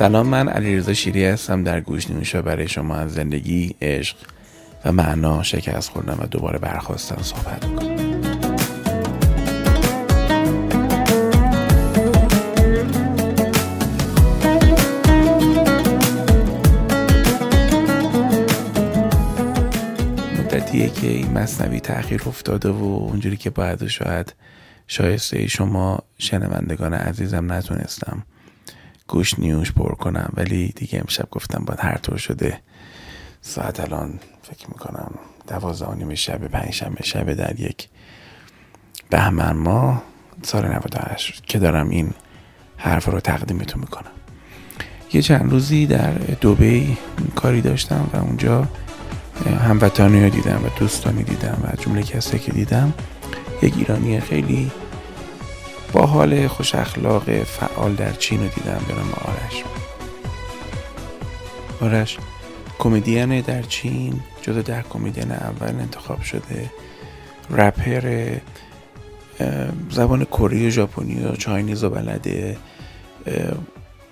سلام من علیرضا شیری هستم. در گوش نیوشا برای شما از زندگی عشق و معنا شکست خوردم و دوباره برخواستم صحبت کنم. مدتیه که این مصنوی تاخیر افتاده و اونجوری که باید شاید شایسته شما شنوندگان عزیزم نتونستم گوش نیوش پر کنم. ولی دیگه امشب گفتم باید هر طور شده ساعت الان فکر می‌کنم دوازده نیمه شب پنجشنبه شب در یک بهمن ماه سال 98 که دارم این حرف رو تقدیمتون می‌کنم. یه چند روزی در دوبی کاری داشتم و اونجا هموطنی رو دیدم و دوستانی دیدم و جمله کسی که دیدم. یک ایرانی خیلی با حال خوش اخلاق فعال در چین رو دیدم به نام آرش. آرش کمدین در چین جدا در کمدین اول انتخاب شده. رپر زبان کره و ژاپنی و چاینیز و بلده.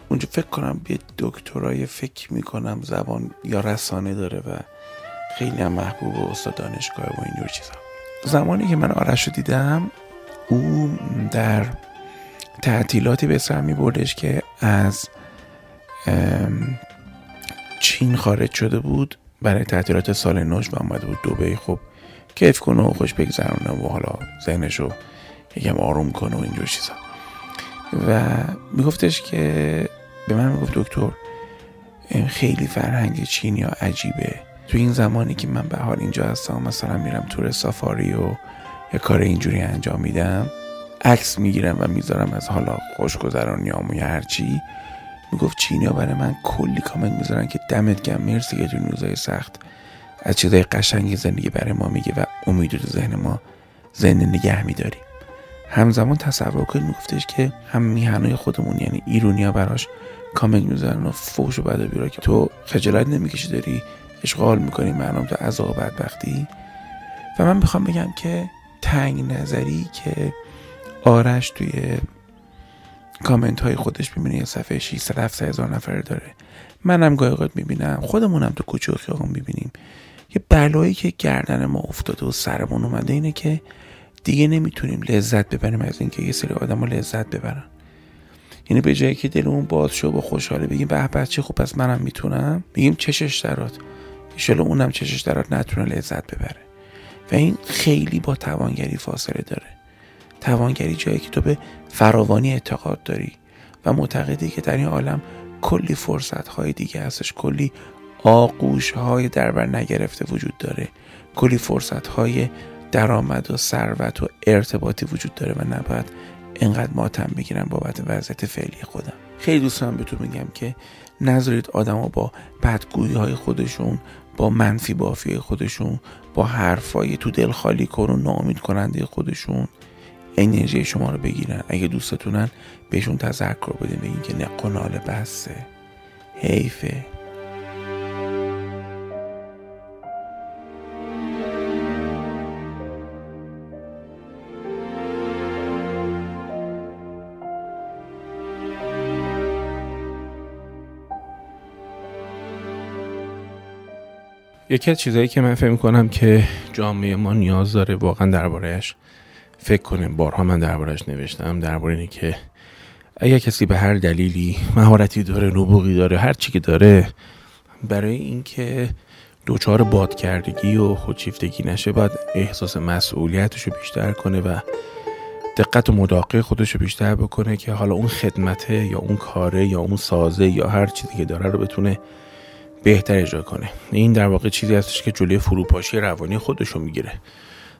اونجا فکر کنم یه دکترای فکر می‌کنم زبان یا رسانه داره و خیلی هم محبوب و استاد دانشگاه و اینجور چیزا. زمانی که من آرش رو دیدم او در تعطیلاتی به سر می بردش که از چین خارج شده بود. برای تعطیلات سال نوش و آمده بود. دوبه خب کیف کنه و خوش بگذرونه و حالا ذهنش رو یکم آروم کنه و اینجور چیزا. و میگفتش که به من می‌گفت دکتر خیلی فرهنگ چینی ها عجیبه. تو این زمانی که من به حال اینجا هستم مثلا میرم تور سافاری و یه کار اینجوری انجام میدم. عکس می‌گیرم و می‌ذارم از حالا خوشگذرانیام و هرچی می‌گفت چینیا برای من کلی کامنت می‌ذارن که دمت گم مرسی که تو روزای سخت از چیزای قشنگی زندگی برای ما میگه و امید رو ذهن ما زنده نگه میداریم. همزمان تصور کنید میگفتش که هم میهنای خودمون یعنی ایرونیا براش کامنت می‌ذارن و فوش و بعد بیرا که تو خجالت نمی‌کشی داری اشغال می‌کنی مردم تو عذاب بدبختی. و من می‌خوام بگم که تنگ نظری که آرش توی کامنت های خودش می‌بینه یه صفحه 600 700 هزار نفره داره. منم گاهی اوقات می‌بینم. خودمونم تو کوچه و خیابون می‌بینیم. یه بلایی که گردن ما افتاده و سرمون اومده اینه که دیگه نمی‌تونیم لذت ببریم از اینکه یه سری آدم لذت ببرن. یعنی به جایی که دلمون باز شو با خوشحاله بگیم به بچه خوب پس منم می‌تونم؟ میگیم چشش درات. ایشالا اونم چشش درات نتونه لذت ببره. و این خیلی با توانگری فاصله داره. توانگری جایی که تو به فراوانی اعتقاد داری و معتقدی که در این عالم کلی فرصت های دیگه هستش کلی آغوش های دربر نگرفته وجود داره کلی فرصت های درآمد و ثروت و ارتباطی وجود داره و نباید اینقدر ماتم بگیرم بابت وضعیت فعلی خودم. خیلی دوست دارم بهتون میگم که نذارید آدما با بدگویی های خودشون با منفی بافی خودشون با حرفای تو دل خالی کن و ناامید کننده خودشون انرژی شما رو بگیرن. اگه دوستتونن بهشون تذکر بدین بگین که نه قنال بسته. حیفه. یکی از چیزهایی که من فکر کنم که جامعه ما نیاز داره واقعا دربارهش فکر کنیم بارها من دربارش نوشتم درباره اینه که اگر کسی به هر دلیلی مهارتی داره نبوغی داره هر چی که داره برای اینکه دوچار بادکردگی و خودشیفتگی نشه باید احساس مسئولیتش رو بیشتر کنه و دقت و مداقع خودش رو بیشتر بکنه که حالا اون خدمته یا اون کاره یا اون سازه یا هر چیزی که داره رو بتونه بهتر اجرا کنه. این در واقع چیزی هستش که جلوی فروپاشی روانی خودش رو می‌گیره.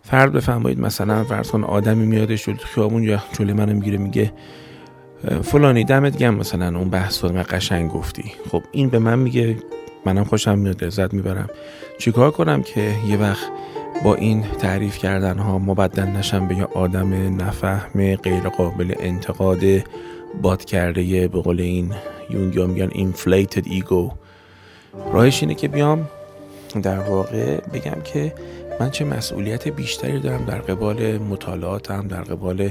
فرد بفرمایید مثلا فرض کن آدمی میادش جلوی خیابون یا جلوی منو می‌گیره میگه فلانی دمت گم مثلا اون بحث رو قشنگ گفتی. خب این به من میگه منم خوشم میاد لذت می‌برم. چیکار کنم که یه وقت با این تعریف کردن ها مبدل نشم به یه آدم نفهم غیر قابل انتقاد باد کرده به قول این یونگیا میگن inflated ego. راهش اینه که بیام. در واقع بگم که من چه مسئولیت بیشتری دارم در قبال مطالعاتم در قبال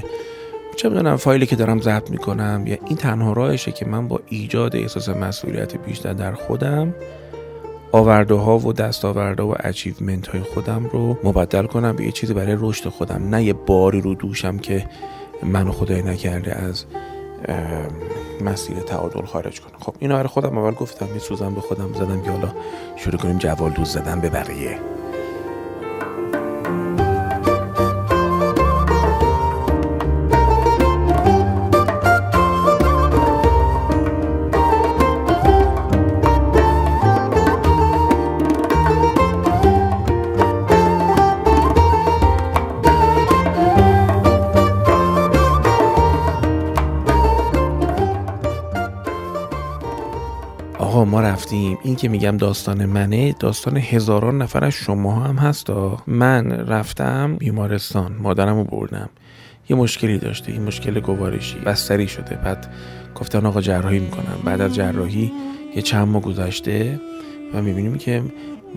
چه می‌دونم فایلی که دارم ضبط می‌کنم. یا این تنها راهشه که من با ایجاد احساس مسئولیت بیشتر در خودم آورده ها و دستاورده و achievement های خودم رو مبدل کنم به یه چیزی برای رشد خودم. نه یه باری رو دوشم که منو خدای نکرده از مسیر تعادل خارج کنه. خب اینو برای خودم اول گفتم یه سوزن به خودم زدم که حالا شروع کنیم جوال دوز زدن به بقیه. رفتیم این که میگم داستان منه داستان هزاران نفر از شما هم هستا من رفتم بیمارستان مادرم رو بردم. یه مشکلی داشته این مشکل گوارشی. بستری شده بعد گفتن آقا جراحی می‌کنم. بعد از جراحی یه چند ماه گذشته و می‌بینیم که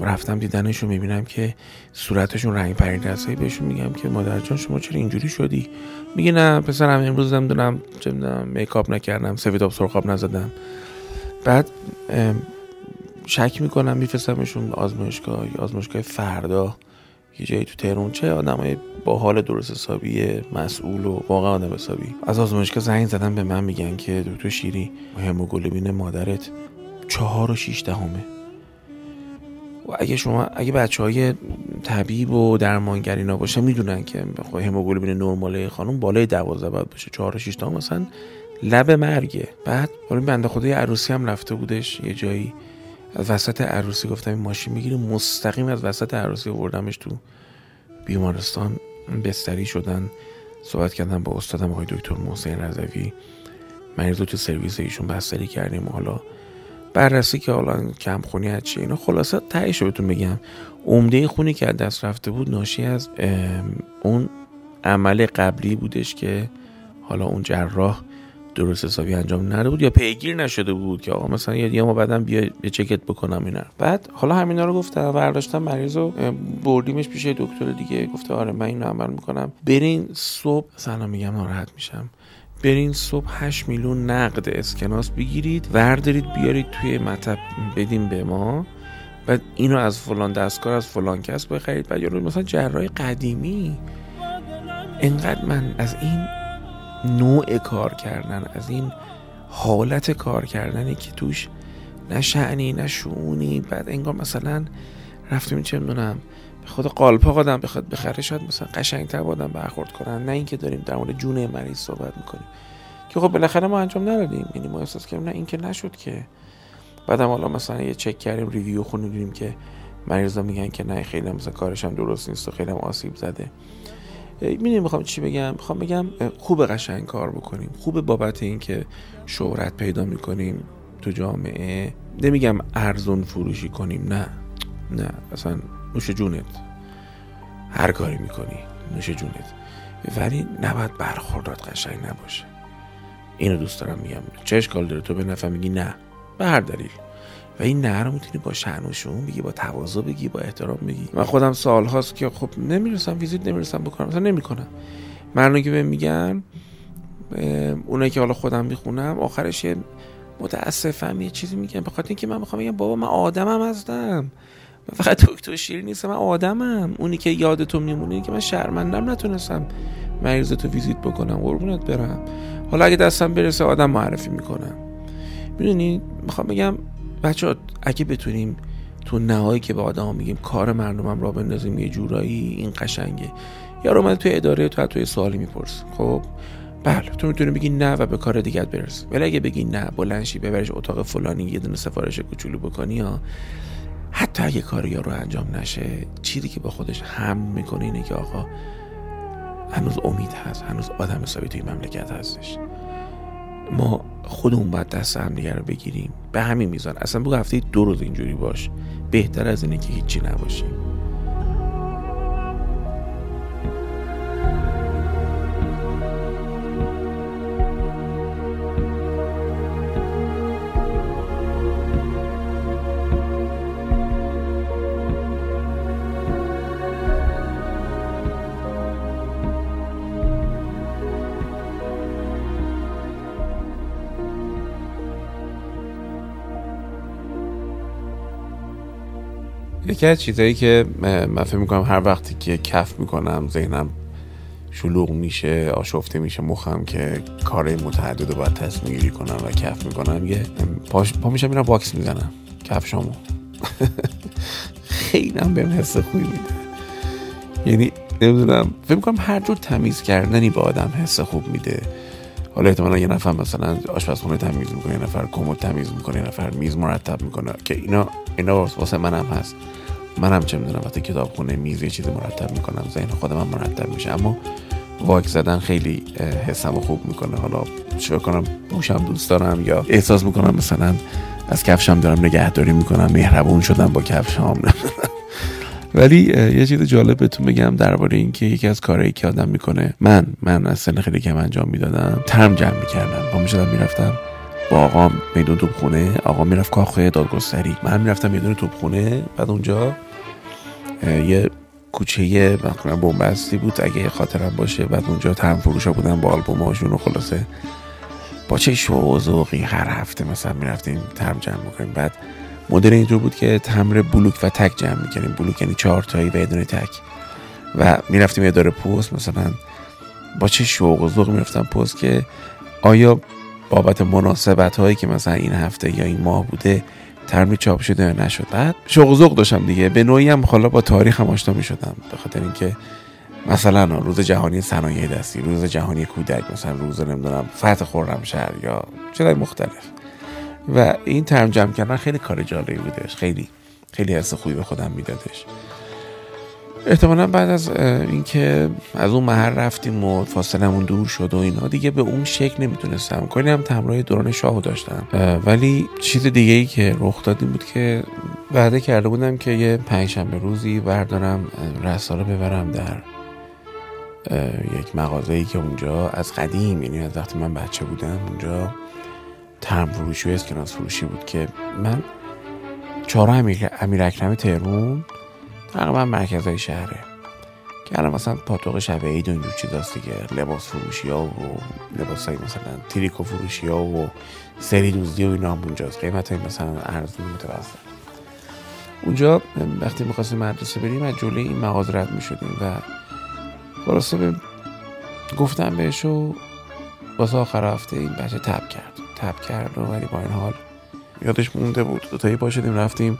رفتم دیدنشون می‌بینم که صورتشون رنگ پرید هسته بهشون میگم که مادر جان شما چرا اینجوری شدی؟ میگه نه پسرم امروز دارم چه میکاپ نکردم سفید آب سرخاب نزدم. بعد شک می‌کنم میفرستمشون آزمایشگاه یا آزمایشگاه فردا. یه جایی تو تهرون چه آدمای با حال درست حسابی مسئول و واقعا آدم حسابی. از آزمایشگاه زنگ زدن به من میگن که دکتر شیری هموگلوبین مادرت چهار و شیش دهمه. و اگه شما اگه بچه های طبیب و درمانگر اینا باشه می‌دونن که هموگلوبین نرماله خانم بالای دوازده باید باشه. چهار و شیش دهم مثلا لب مرگه. بعد حالا بنده خدای عروسی هم رفته بودش یه جایی. از وسط عروسی گفتم این ماشین می‌گیره مستقیم از وسط عروسی بردمش تو بیمارستان. بستری شدن صحبت کردم با استادم آقای دکتر محسن رضوی. مریض رو تو سرویس ایشون بستری کردیم. حالا بررسی که حالا کم خونی از چیه اینا. خلاصه تهیش بهتون بگم عمده خونی که از دست رفته بود ناشی از اون عمل قبلی بودش که حالا اون جراح درست حسابی انجام نده بود یا پیگیر نشده بود که آقا مثلا یه ما بعدم بیا یه چکت بکنم اینا. بعد حالا همینا رو گفتم برداشتم مریض رو بردیمش پیش دکتر دیگه گفته آره من اینو عمل می‌کنم. برین صبح سلام میگم ناراحت میشم. برین صبح 8 میلیون نقد اسکناس بگیرید وردارید بیارید توی مطب بدیم به ما. بعد اینو از فلان دستگاه از فلان کس بخرید. بعد یارو مثلا جراح قدیمی. انقدر من از این نوع کار کردن از این حالت کار کردنی که توش نه شعنی نه شعونی بعد انگار مثلا رفتیم چه می‌دونم به خود قالپاق آدم بخواد بخره شاید مثلا قشنگتر بادم برخورد کنن نه اینکه داریم در مورد جون مریض صحبت می‌کنیم. که خب بالاخره ما انجام ندادیم. یعنی ما احساس کردیم نه این که نشد که. بعدم حالا مثلا یه چک کردیم ریویو خونیدیم که مریضا میگن که نه خیلی مثلا کارش هم درست نیست و خیلی هم آسیب زده. می‌دونی می‌خوام چی بگم؟ می‌خوام بگم خوب قشنگ کار بکنیم. خوب بابت اینکه شهرت پیدا می‌کنیم تو جامعه. نمیگم ارزون فروشی کنیم نه. نه اصلا نوش جونت. هر کاری می‌کنی نوش جونت. ولی نباید برخوردات قشنگ نباشه. اینو دوست دارم میگم. چه اشکال داره تو به نفع میگی نه. به هر دلیل. و این نه رو می‌تونی با شأن و بگی با تواضع بگی با احترام بگی. من خودم سال هاست که خب نمی‌رسم ویزیت نمی‌رسم بکنم مثلا نمی‌کنم. من که به میگن اونایی که حالا خودم می‌خونم آخرش متاسفم یه چیزی میگم بخاطر اینکه من می‌خوام بگم بابا من آدمم هستم. من فقط دکتر شیر نیستم من آدمم. اونی که یادتون میمونه که من شرمندم نتونستم مریض تو ویزیت بکنم قربونت برم. حالا اگه دستم برسه آدم معرفی می‌کنم. می‌دونی؟ می‌خوام بگم بچه اگه بتونیم تو نهایی که به آدم میگیم کار مردمم را بندازیم یه جورایی این قشنگه. یا رو توی اداره تو توی سوالی میپرس. خب؟ بله تو می‌تونی بگی نه و به کار دیگه برس ولی اگه بگی نه بلنشی ببرش اتاق فلانی یه دونه سفارش کوچولو بکنی ها حتی اگه کار رو انجام نشه چیزی که با خودش هم می‌کنه اینه که آقا هنوز امید هست هنوز آدم حسابی توی مملکت هستش. ما خودمون باید دست هم دیگر رو بگیریم. به همین میزان. اصلا بگو هفته دو روز اینجوری باش. بهتر از اینه که هیچی نباشیم یکی از چیزایی که من فکر می‌کنم هر وقتی که کف می‌کنم ذهنم شلوغ میشه آشفته میشه مخم که کار متعدد رو باید تصمیم گیری کنم و کف می‌کنم یه پا میشم میرم واکس می‌زنم. کفشامو خیلی هم بهم حس خوبی میده. یعنی نمی‌دونم فکر می‌کنم هر جور تمیز کردنی به آدم حس خوب میده. حالا احتمالا یه نفر مثلا آشپزخونه تمیز می‌کنه یه نفر کمد تمیز می‌کنه یه نفر میز مرتب می‌کنه که اینا اینا واسه منم هست. منم چه می‌دونم وقتی کتابخونه میز یه چیزی مرتب می‌کنم ذهن خودم هم مرتب میشه. اما واک زدن خیلی حسم خوب می‌کنه. حالا چه کنم؟ بوشم دوست دارم یا احساس می‌کنم مثلا از کفشم دارم نگهداری می‌کنم مهربون شدم با کفشام. ولی یه چیز جالب بهتون بگم درباره اینکه یکی از کارهایی که آدم می‌کنه من من از سن خیلی کم انجام می‌دادم ترم جمع می‌کردم. با می‌شدم می‌رفتم با آقا میدون توبخونه آقا می‌رفت کاخ دادگستری. من می‌رفتم میدون توبخونه بعد اونجا یه کوچه مثلا بنبستی بود. اگه خاطرم باشه بعد اونجا ترم فروشا بودن با آلبوم و خلاصه. با چه شوق و ذوقی هر هفته مثلا می‌رفتیم ترم جمع می‌کنیم بعد مدل اینطور بود که تمر بلوک و تک جمع می‌کنیم بلوک یعنی چهار تایی و یه تک. و می‌رفتیم اداره پست. مثلا با چه شوق و ذوق می‌رفتم پست که آیا بابت مناسبت هایی که مثلا این هفته یا این ماه بوده ترمی چاپ شده یا نشد. بعد ذوق داشتم دیگه. به نوعی هم حالا با تاریخ هم آشنا می شدم. به خاطر اینکه مثلا روز جهانی صنایع دستی روز جهانی کودک مثلا روز نمی‌دونم فتح خرمشهر یا چیزای مختلف. و این ترم جمع کردن خیلی کار جالبی بودش. خیلی خیلی حس خوبی به خودم میدادش. احتمالا بعد از اینکه از اون محل رفتیم و فاصلمون دور شد و اینا دیگه به اون شکل نمی‌تونستم. کلی هم تمرای دوران شاه داشتم. ولی چیز دیگه ای که رخ داد بود که وعده کرده بودم که یه پنجشنبه روزی بردارم رساله ببرم در یک مغازه ای که اونجا از قدیم یعنی از وقتی من بچه بودم اونجا ترم فروشی و اسکناس فروشی بود که من چهارا امیر اکرم تهرون تقریبا مرکزهای شهره. که الان مثلا پاتوق شب عید و اینجور چیزاست دیگه. لباس فروشی ها و لباس های مثلا تریکو فروشی ها و سری دوزدی و اینا هم اونجاست. قیمت های مثلا ارزون متوسط. اونجا وقتی می‌خواستیم مدرسه بریم از جلوی این مغازه رد می‌شدیم و خلاصه به گفتم بهش و واسه آخر هفته این بچه تب کرد. تب کرد و ولی با این حال یادش مونده بود. دوتایی باشدیم رفتیم.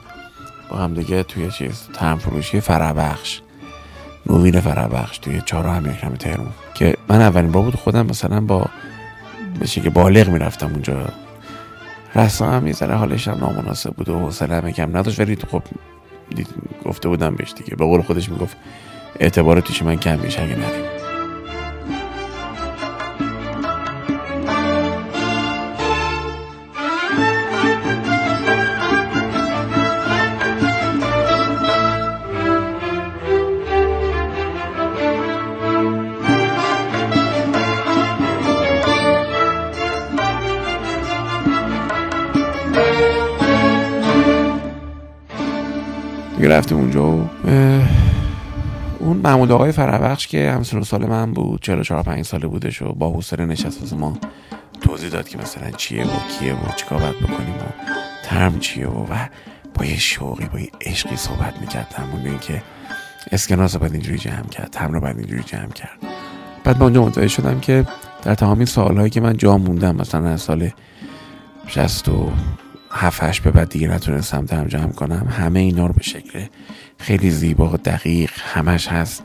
با هم دیگه توی چیز ترم فروشی فرابخش. نوین فرابخش توی چهار هم یکم تهرون که من اولین بار بود خودم مثلا با بشه که بالغ می‌رفتم اونجا. رسا هم یه ذره حالش هم نامناسب بود و حوصله هم کم نداشت ولی خب گفته بودم بهش دیگه. به قول خودش می‌گفت اعتبار توش من کم میشه اگه نریم. دیگه رفتیم اونجا و اون محمود آقای فربخش که همسن سال من بود 44 5 ساله بودش و با حوصله نشست واسه ما. توضیح داد که مثلا چیه و کیه و چیکار باید بکنیم و ترم چیه و, و با یه شوقی با یه عشقی صحبت می‌کرد. همون این که اسکناس باید اینجوری جمع کرد ترم رو باید اینجوری جمع کرد. بعد با اونجا متوجه شدم که در تمام سالهایی که من جا موندم مثلا از سال 60 هفتش به بعد دیگه نتونستم ترم جمع کنم. همه اینا رو به شکل خیلی زیبا و دقیق همش هست.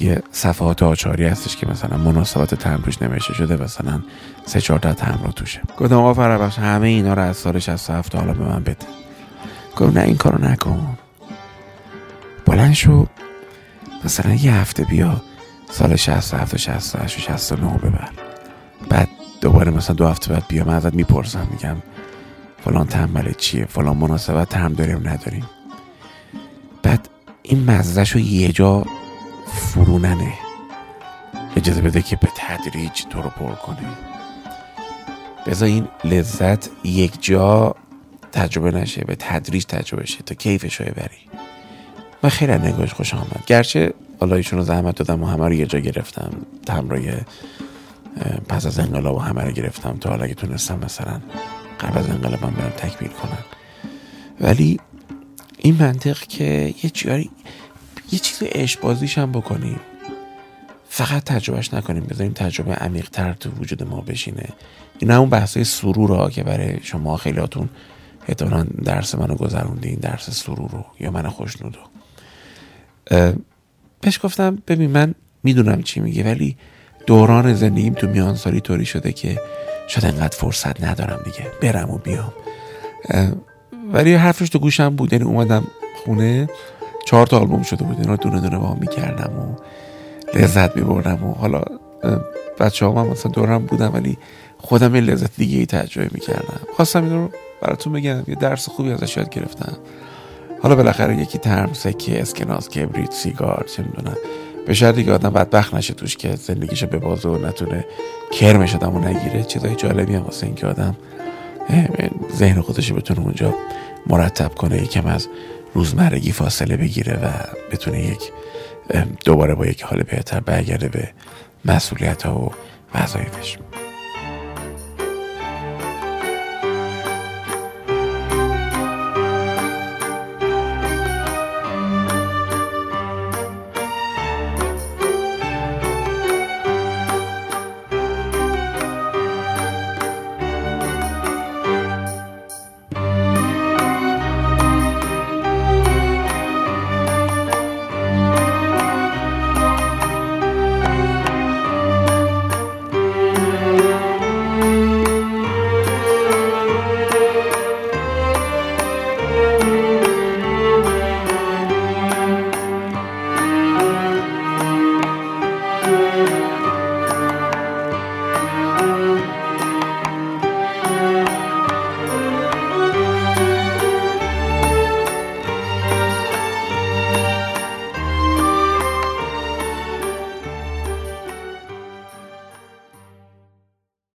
یه صفحات آچاری هستش که مثلا مناسبات ترم روش نوشته شده مثلا سه چهار تا ترم رو توشه. گفتم آقا فربخش همه اینا رو از سال 67 حالا به من بده. گفتم نه این کارو نکن. بلند شو. مثلا یه هفته بیا سال 67 و 68 و 69 ببر. بعد دوباره مثلا دو هفته بعد بیا من ازت می‌پرسم میگم فلان تنبل چیه؟ فلان مناسبت هم داریم نداریم. بعد این مزدش رو یه جا فرو ننه. اجازه بده که به تدریج تو رو پر کنه. بذار این لذت یک جا تجربه نشه به تدریج تجربه شه. تا کیفش رو بری من خیلی نگاهش خوش آمد. گرچه حالا ایشون رو زحمت دادم و همه رو یه جا گرفتم. تمرای پس از انقلاب و همه رو گرفتم تا حالا اگه تونستم مثلا قبل از انقلابم برم تکمیل کنم. ولی این منطق که یه جایی یه چیز عشق هم بکنیم. فقط تجربهش نکنیم بذاریم تجربه عمیق تر تو وجود ما بشینه. این همون بحثای سرور ها که برای شما خیلیاتون احتمالا درس منو گذروندین درس سرور رو یا من خوشنود رو. بهش گفتم ببین من می‌دونم چی میگه ولی دوران زندگیم تو میانسالی طوری شده که شاید انقدر فرصت ندارم دیگه. برم و بیام. ولی حرفش تو گوشم بود. یعنی اومدم خونه چهار تا آلبوم شده بود. اینا دونه دونه با می‌کردم و لذت میبردم و حالا بچه ها من مثلا دورم بودم ولی خودم یه لذت دیگه ای تجربه می‌کردم. خواستم این رو براتون بگم. یه درس خوبی ازش یاد گرفتم. حالا بالاخره یکی ترم سکه اسکناس کبریت سیگار چه می‌دونم. به شرط دیگه آدم بدبخت نشه توش که زندگیشو به بازه و نتونه کرمش آدمو نگیره چیزای جالبی هم واسه اینکه آدم ذهن خودش بتونه اونجا مرتب کنه یکم از روزمرگی فاصله بگیره و بتونه یک دوباره با یک حال بهتر برگرده به مسئولیت ها و وظایفش.